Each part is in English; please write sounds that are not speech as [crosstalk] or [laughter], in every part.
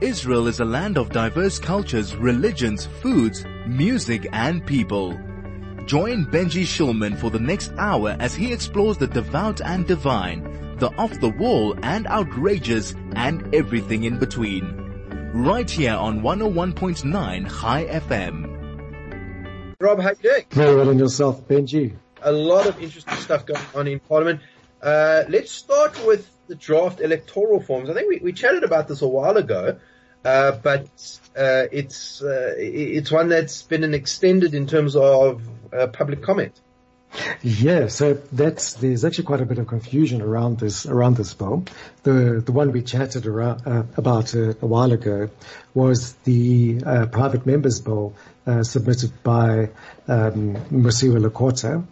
Israel is a land of diverse cultures, religions, foods, music and people. Join Benji Shulman for the next hour as he explores the devout and divine, the off the wall and outrageous and everything in between. Right here on 101.9 Chai FM. Rob, how you doing? Very well, and yourself, Benji? A lot of interesting stuff going on in Parliament. Uh, let's start with the draft electoral forms. I think we, we chatted about this a while ago, uh, but uh, it's uh, it's one that's been extended in terms of uh, public comment. Yeah, so that's there's actually quite a bit of confusion around this around this bill. The the one we chatted around, uh, about a, a, while ago was the private members bill submitted by um, Mosiuoa Lekota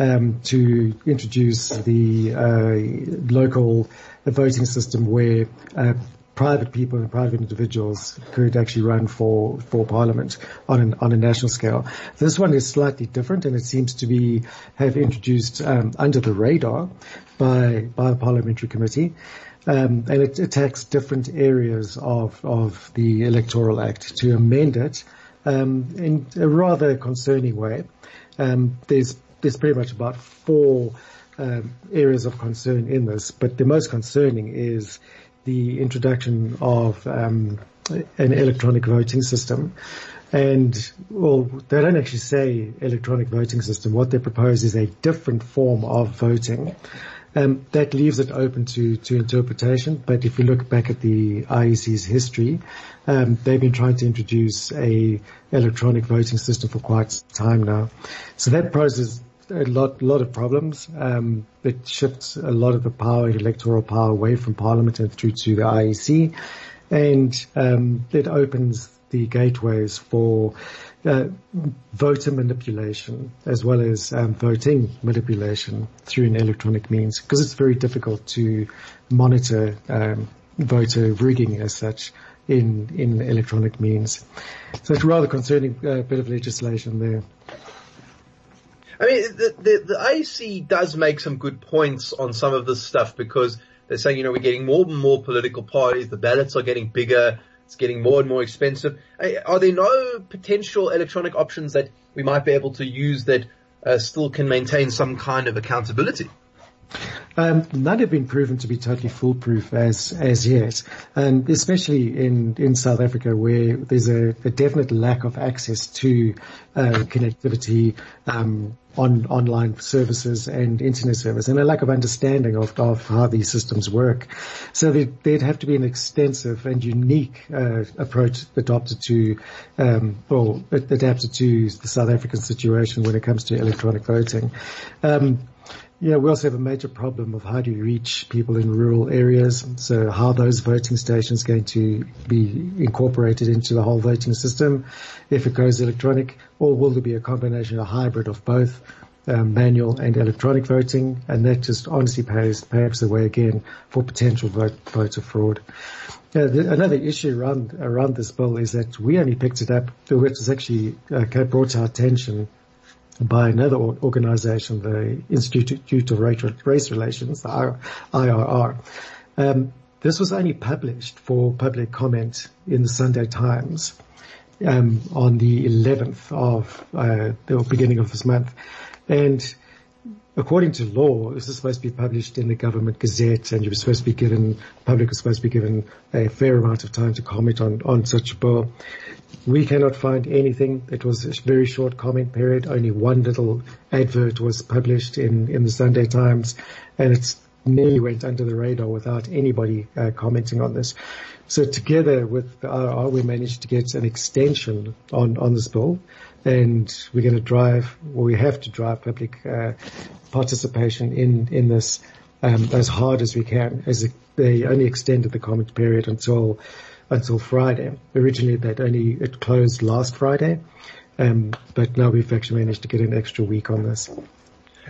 um, to introduce the uh, local voting system where uh, private people and private individuals could actually run for, for parliament on an, on a national scale. This one is slightly different and it seems to be, have introduced, um, under the radar by, by the parliamentary committee. Um, and it attacks different areas of, of the electoral act to amend it, um, in a rather concerning way. Um, there's there's pretty much about four um, areas of concern in this, but the most concerning is the introduction of um, an electronic voting system. And well, they don't actually say electronic voting system. What they propose is a different form of voting. Um, that leaves it open to, to interpretation. But if you look back at the IEC's history, um, they've been trying to introduce a electronic voting system for quite some time now. So that poses a lot, lot of problems. Um, it shifts a lot of the power, electoral power, away from Parliament and through to the IEC, and um, it opens the gateways for uh, voter manipulation as well as um, voting manipulation through an electronic means because it's very difficult to monitor um, voter rigging as such in in electronic means. So it's a rather concerning uh, bit of legislation there. I mean, the, the, the does make some good points on some of this stuff because they're saying, you know, we're getting more and more political parties, the ballots are getting bigger, it's getting more and more expensive. Are there no potential electronic options that we might be able to use that uh, still can maintain some kind of accountability? Um, none have been proven to be totally foolproof as as yet, and especially in in South Africa where there's a, a definite lack of access to uh, connectivity, um, on online services and internet service, and a lack of understanding of, of how these systems work. So there, would have to be an extensive and unique uh, approach adopted to, um, or adapted to the South African situation when it comes to electronic voting. Um, yeah, we also have a major problem of how do you reach people in rural areas. So how those voting stations going to be incorporated into the whole voting system if it goes electronic or will there be a combination, a hybrid of both um, manual and electronic voting? And that just honestly paves, paves the way again for potential vote, voter fraud. Uh, the, another issue around, around this bill is that we only picked it up, which was actually uh, brought to our attention by another organization, the Institute of Race Relations, the IRR. Um, this was only published for public comment in the Sunday Times um, on the 11th of uh, the beginning of this month, and according to law, this is supposed to be published in the government gazette, and you're supposed to be given public is supposed to be given a fair amount of time to comment on on such a bill. We cannot find anything. It was a very short comment period. Only one little advert was published in, in the Sunday Times and it's nearly went under the radar without anybody uh, commenting on this. So together with the IRR, we managed to get an extension on, on this bill and we're going to drive, well, we have to drive public uh, participation in, in this um, as hard as we can as they only extended the comment period until until Friday. Originally, that only it closed last Friday, um, but now we've actually managed to get an extra week on this.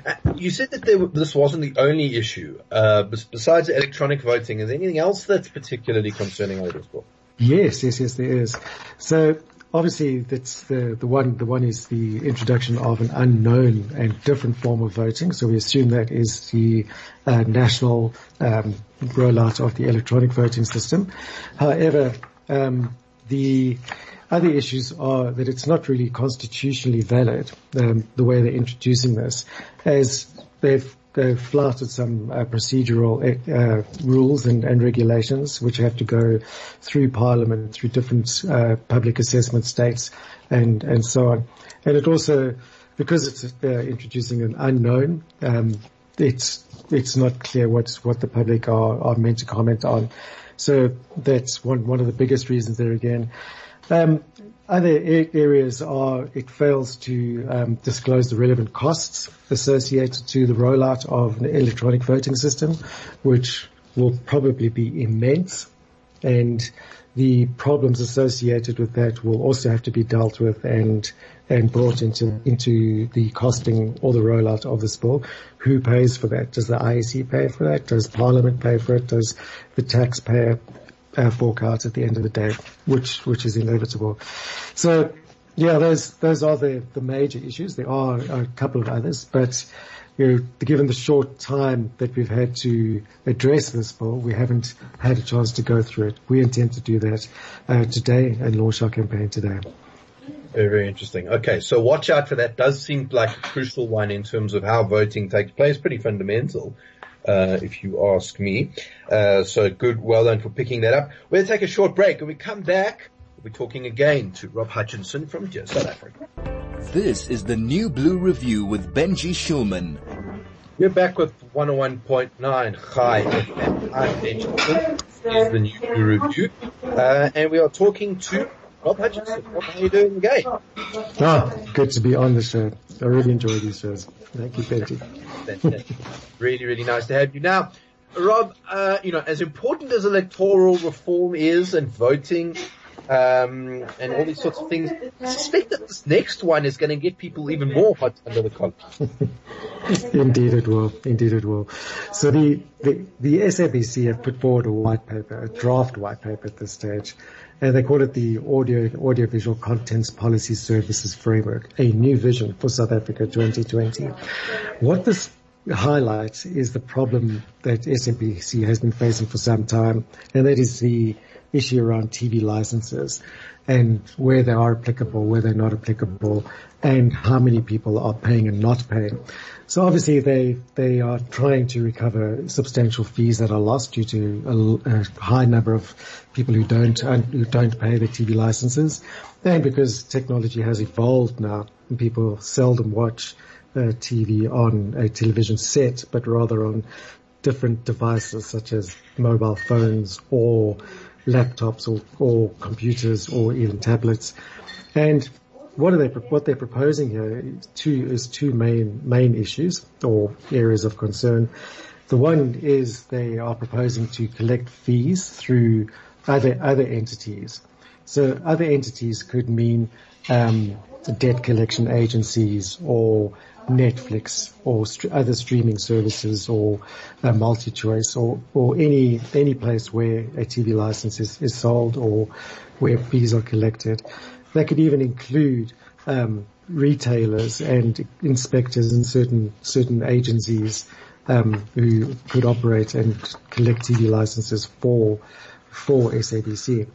Uh, you said that there, this wasn't the only issue. Uh, besides electronic voting, is there anything else that's particularly concerning bill? Yes, yes, yes, there is. So obviously that's the, the one, the one is the introduction of an unknown and different form of voting. So we assume that is the uh, national um, rollout of the electronic voting system. However, Um, the other issues are that it's not really constitutionally valid, um, the way they're introducing this, as they've they've flouted some uh, procedural uh, rules and, and, regulations which have to go through Parliament, through different uh, public assessment states, and and so on. And it also, because it's introducing an unknown, um, it's it's not clear what what the public are, are meant to comment on. So that's one one of the biggest reasons there again. Um, other areas are it fails to um, disclose the relevant costs associated to the rollout of an electronic voting system, which will probably be immense, and the problems associated with that will also have to be dealt with and and brought into into the costing or the rollout of this bill. Who pays for that? Does the IEC pay for that? Does Parliament pay for it? Does the taxpayer uh, out at the end of the day, which which is inevitable. So yeah, those those are the the major issues. There are a couple of others, but you know, given the short time that we've had to address this bill, we haven't had a chance to go through it. We intend to do that uh, today and launch our campaign today. Very, very interesting. Okay, so watch out for that. Does seem like a crucial one in terms of how voting takes place. Pretty fundamental uh, if you ask me. Uh, so good, well done for picking that up. We'll take a short break. When we come back, we'll be talking again to Rob Hutchinson from South Africa. This is the New Blue Review with Benji Shulman. We're back with 101.9 Chai FM. I'm Benji. This is the New Blue Review. Uh, and we are talking to Rob Hutchinson. How are you doing again? Ah, good to be on the show. I really enjoy these shows. Thank you, Benji. really, really nice to have you. Now, Rob, uh, you know, as important as electoral reform is and voting, um, and all these sorts of things, I suspect that this next one is going to get people even more hot under the collar. [laughs] Indeed it will. Indeed it will. So the, the, the SABC have put forward a white paper, a draft white paper at this stage, and they call it the Audio Audiovisual Contents Policy Services Framework, a new vision for South Africa 2020. What this highlights is the problem that SABC has been facing for some time, and that is the issue around TV licenses and where they are applicable, where they're not applicable, and how many people are paying and not paying. So obviously they, they are trying to recover substantial fees that are lost due to a, a high number of people who don't, who don't pay their TV licenses. And because technology has evolved now, people seldom watch uh, TV on a television set, but rather on different devices such as mobile phones or laptops or, or computers or even tablets. And what are they, what they're proposing here is two, is two main, main issues or areas of concern. The one is they are proposing to collect fees through other, other entities. So other entities could mean, um, debt collection agencies or Netflix or st- other streaming services or uh, MultiChoice or, or any, any place where a TV license is, is sold or where fees are collected. That could even include um, retailers and inspectors and certain certain agencies um, who could operate and collect TV licenses for for SABC.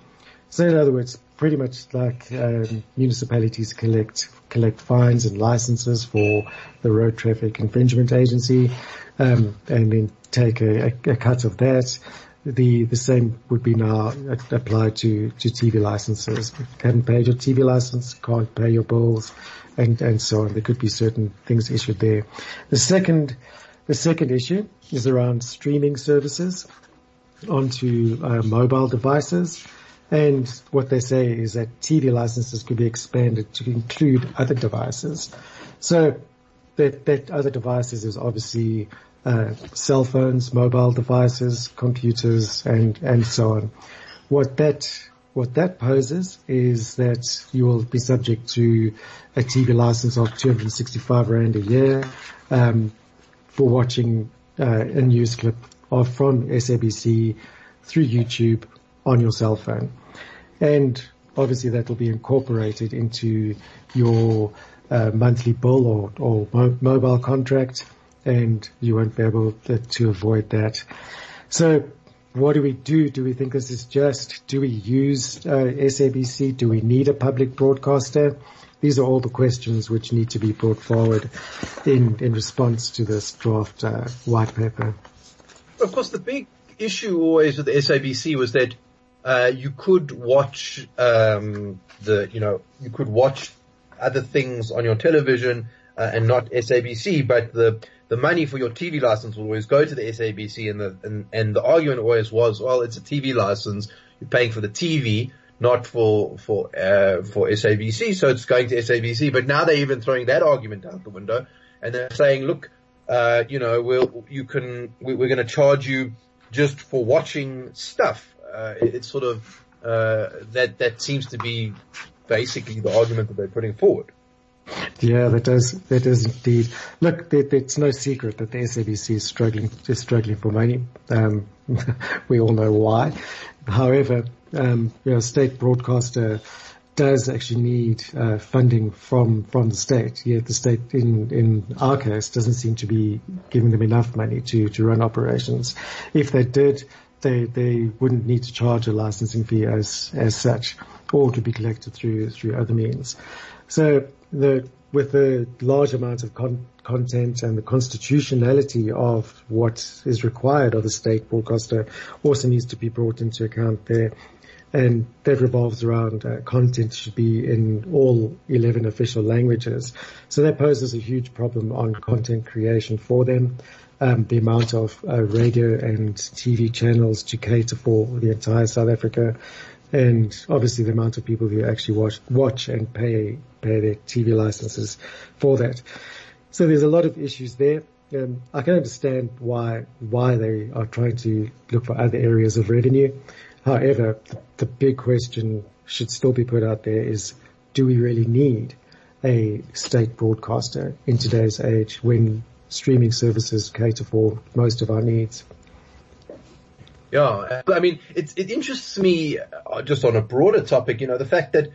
So in other words, pretty much like um, municipalities collect collect fines and licenses for the Road Traffic Infringement Agency, um, and then take a, a, a cut of that the the same would be now applied to to TV licenses. If you haven't paid your TV license, can't pay your bills, and and so on. There could be certain things issued there. The second the second issue is around streaming services onto uh, mobile devices. And what they say is that TV licenses could be expanded to include other devices. So that, that other devices is obviously uh, cell phones, mobile devices, computers, and and so on. What that what that poses is that you will be subject to a TV license of 265 rand a year um, for watching uh, a news clip of from SABC through YouTube on your cell phone, and obviously that will be incorporated into your uh, monthly bill or, or mo- mobile contract and you won't be able to, avoid that. So what do we do? Do we think this is just? Do we use uh, SABC? Do we need a public broadcaster? These are all the questions which need to be brought forward in, in response to this draft uh, white paper. Of course, the big issue always with the SABC was that uh, you could watch um, the, you know, you could watch other things on your television uh, and not SABC, but the the money for your TV license will always go to the SABC, and the and, and the argument always was, well, it's a TV license, you're paying for the TV, not for for uh, for SABC, so it's going to SABC. But now they're even throwing that argument out the window, and they're saying, look, uh, you know, we'll you can we, are going to charge you just for watching stuff. Uh, it's sort of uh, that that seems to be basically the argument that they're putting forward. Yeah, that does that is indeed. Look, it's no secret that the SABC is struggling is struggling for money. Um, [laughs] we all know why. However, um, you know, state broadcaster does actually need uh, funding from from the state. Yet the state, in in our case, doesn't seem to be giving them enough money to to run operations. If they did, they they wouldn't need to charge a licensing fee as as such, or to be collected through through other means. So the with the large amount of con- content and the constitutionality of what is required of a state broadcaster also needs to be brought into account there and that revolves around uh, content should be in all 11 official languages. So that poses a huge problem on content creation for them. Um, the amount of uh, radio and TV channels to cater for the entire South Africa, and obviously the amount of people who actually watch watch and pay pay their TV licenses for that. So there's a lot of issues there. Um, I can understand why why they are trying to look for other areas of revenue. However, the big question should still be put out there is, do we really need a state broadcaster in today's age when streaming services cater for most of our needs? Yeah, I mean, it, it interests me uh, just on a broader topic, you know, the fact that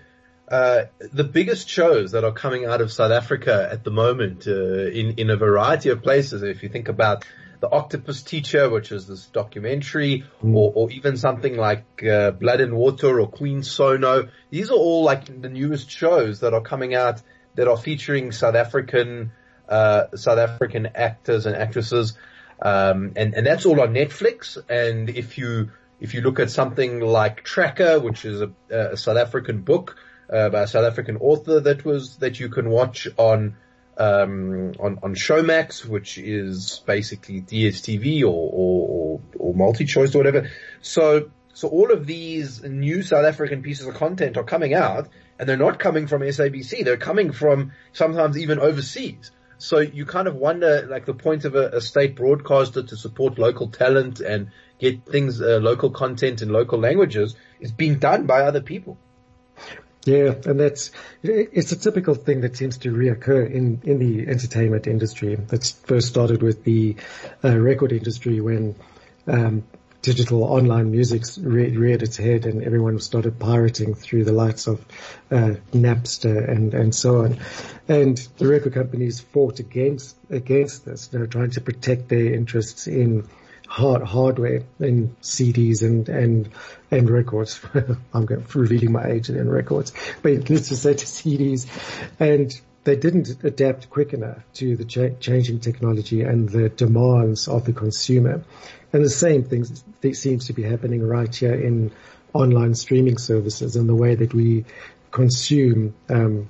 uh, the biggest shows that are coming out of South Africa at the moment uh, in in a variety of places. If you think about the Octopus Teacher, which is this documentary, mm. or, or even something like uh, Blood and Water or Queen Sono. These are all like the newest shows that are coming out that are featuring South African uh, South African actors and actresses, um, and and that's all on Netflix. And if you if you look at something like Tracker, which is a, a South African book uh, by a South African author that was that you can watch on um, on, on Showmax, which is basically DSTV or, or, or, or multi-choice or whatever. So, so all of these new South African pieces of content are coming out and they're not coming from SABC. They're coming from sometimes even overseas. So you kind of wonder, like the point of a, a state broadcaster to support local talent and get things, uh, local content in local languages is being done by other people. Yeah, and that's it's a typical thing that seems to reoccur in in the entertainment industry. That's first started with the uh, record industry when um, digital online music re- reared its head and everyone started pirating through the likes of uh, Napster and and so on. And the record companies fought against against this, you know, trying to protect their interests in hard hardware in CDs and and and records. [laughs] I'm going revealing my age in records, but let's just say to CDs, and they didn't adapt quick enough to the cha- changing technology and the demands of the consumer. And the same things seems to be happening right here in online streaming services and the way that we consume um,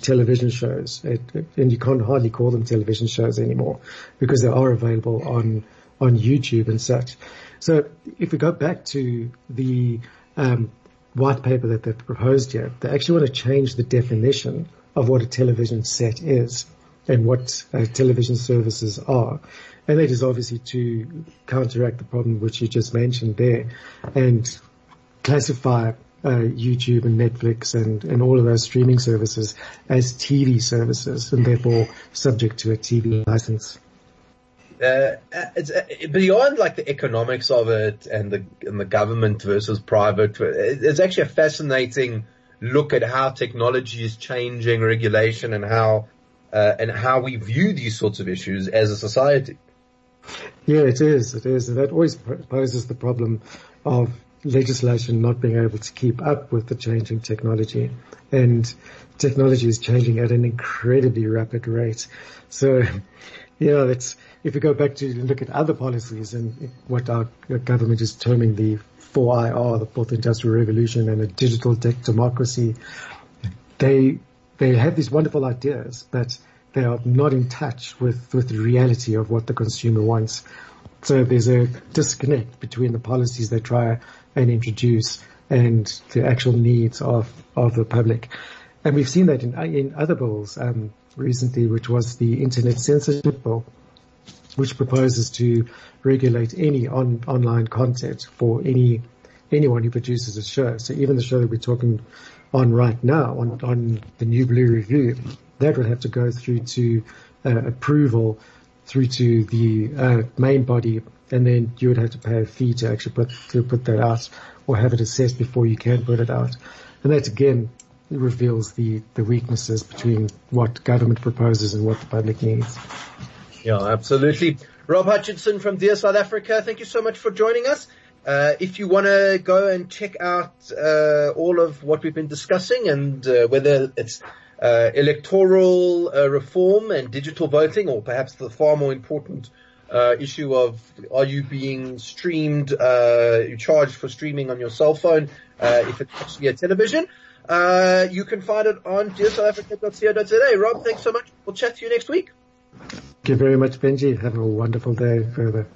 television shows. It, and you can't hardly call them television shows anymore because they are available on on YouTube and such. So if we go back to the um, white paper that they've proposed here, they actually want to change the definition of what a television set is and what uh, television services are. And that is obviously to counteract the problem which you just mentioned there and classify uh, YouTube and Netflix and, and all of those streaming services as TV services and therefore subject to a TV license uh, it's uh, beyond like the economics of it and the and the government versus private. It's actually a fascinating look at how technology is changing regulation and how uh, and how we view these sorts of issues as a society. Yeah, it is. It is. And that always poses the problem of legislation not being able to keep up with the changing technology. And technology is changing at an incredibly rapid rate. So, yeah, it's, if you go back to look at other policies and what our government is terming the 4IR, the fourth industrial revolution and a digital democracy, they, they have these wonderful ideas, but they are not in touch with, with the reality of what the consumer wants. So there's a disconnect between the policies they try and introduce and the actual needs of, of the public. And we've seen that in, in other bills, um, recently, which was the internet censorship bill, which proposes to regulate any on, online content for any, anyone who produces a show. So even the show that we're talking on right now on, on the new Blue Review, that would have to go through to uh, approval through to the uh, main body, and then you would have to pay a fee to actually put to put that out or have it assessed before you can put it out. And that again reveals the the weaknesses between what government proposes and what the public needs. Yeah, absolutely. Rob Hutchinson from Dear South Africa, thank you so much for joining us. Uh, if you want to go and check out uh, all of what we've been discussing and uh, whether it's uh, electoral uh, reform and digital voting, or perhaps the far more important uh, issue of are you being streamed, you charged for streaming on your cell phone if it's actually a television. you can find it on dearsouthafrica.co.za. Rob, thanks so much. We'll chat to you next week. Thank you very much, Benji. Have a wonderful day further.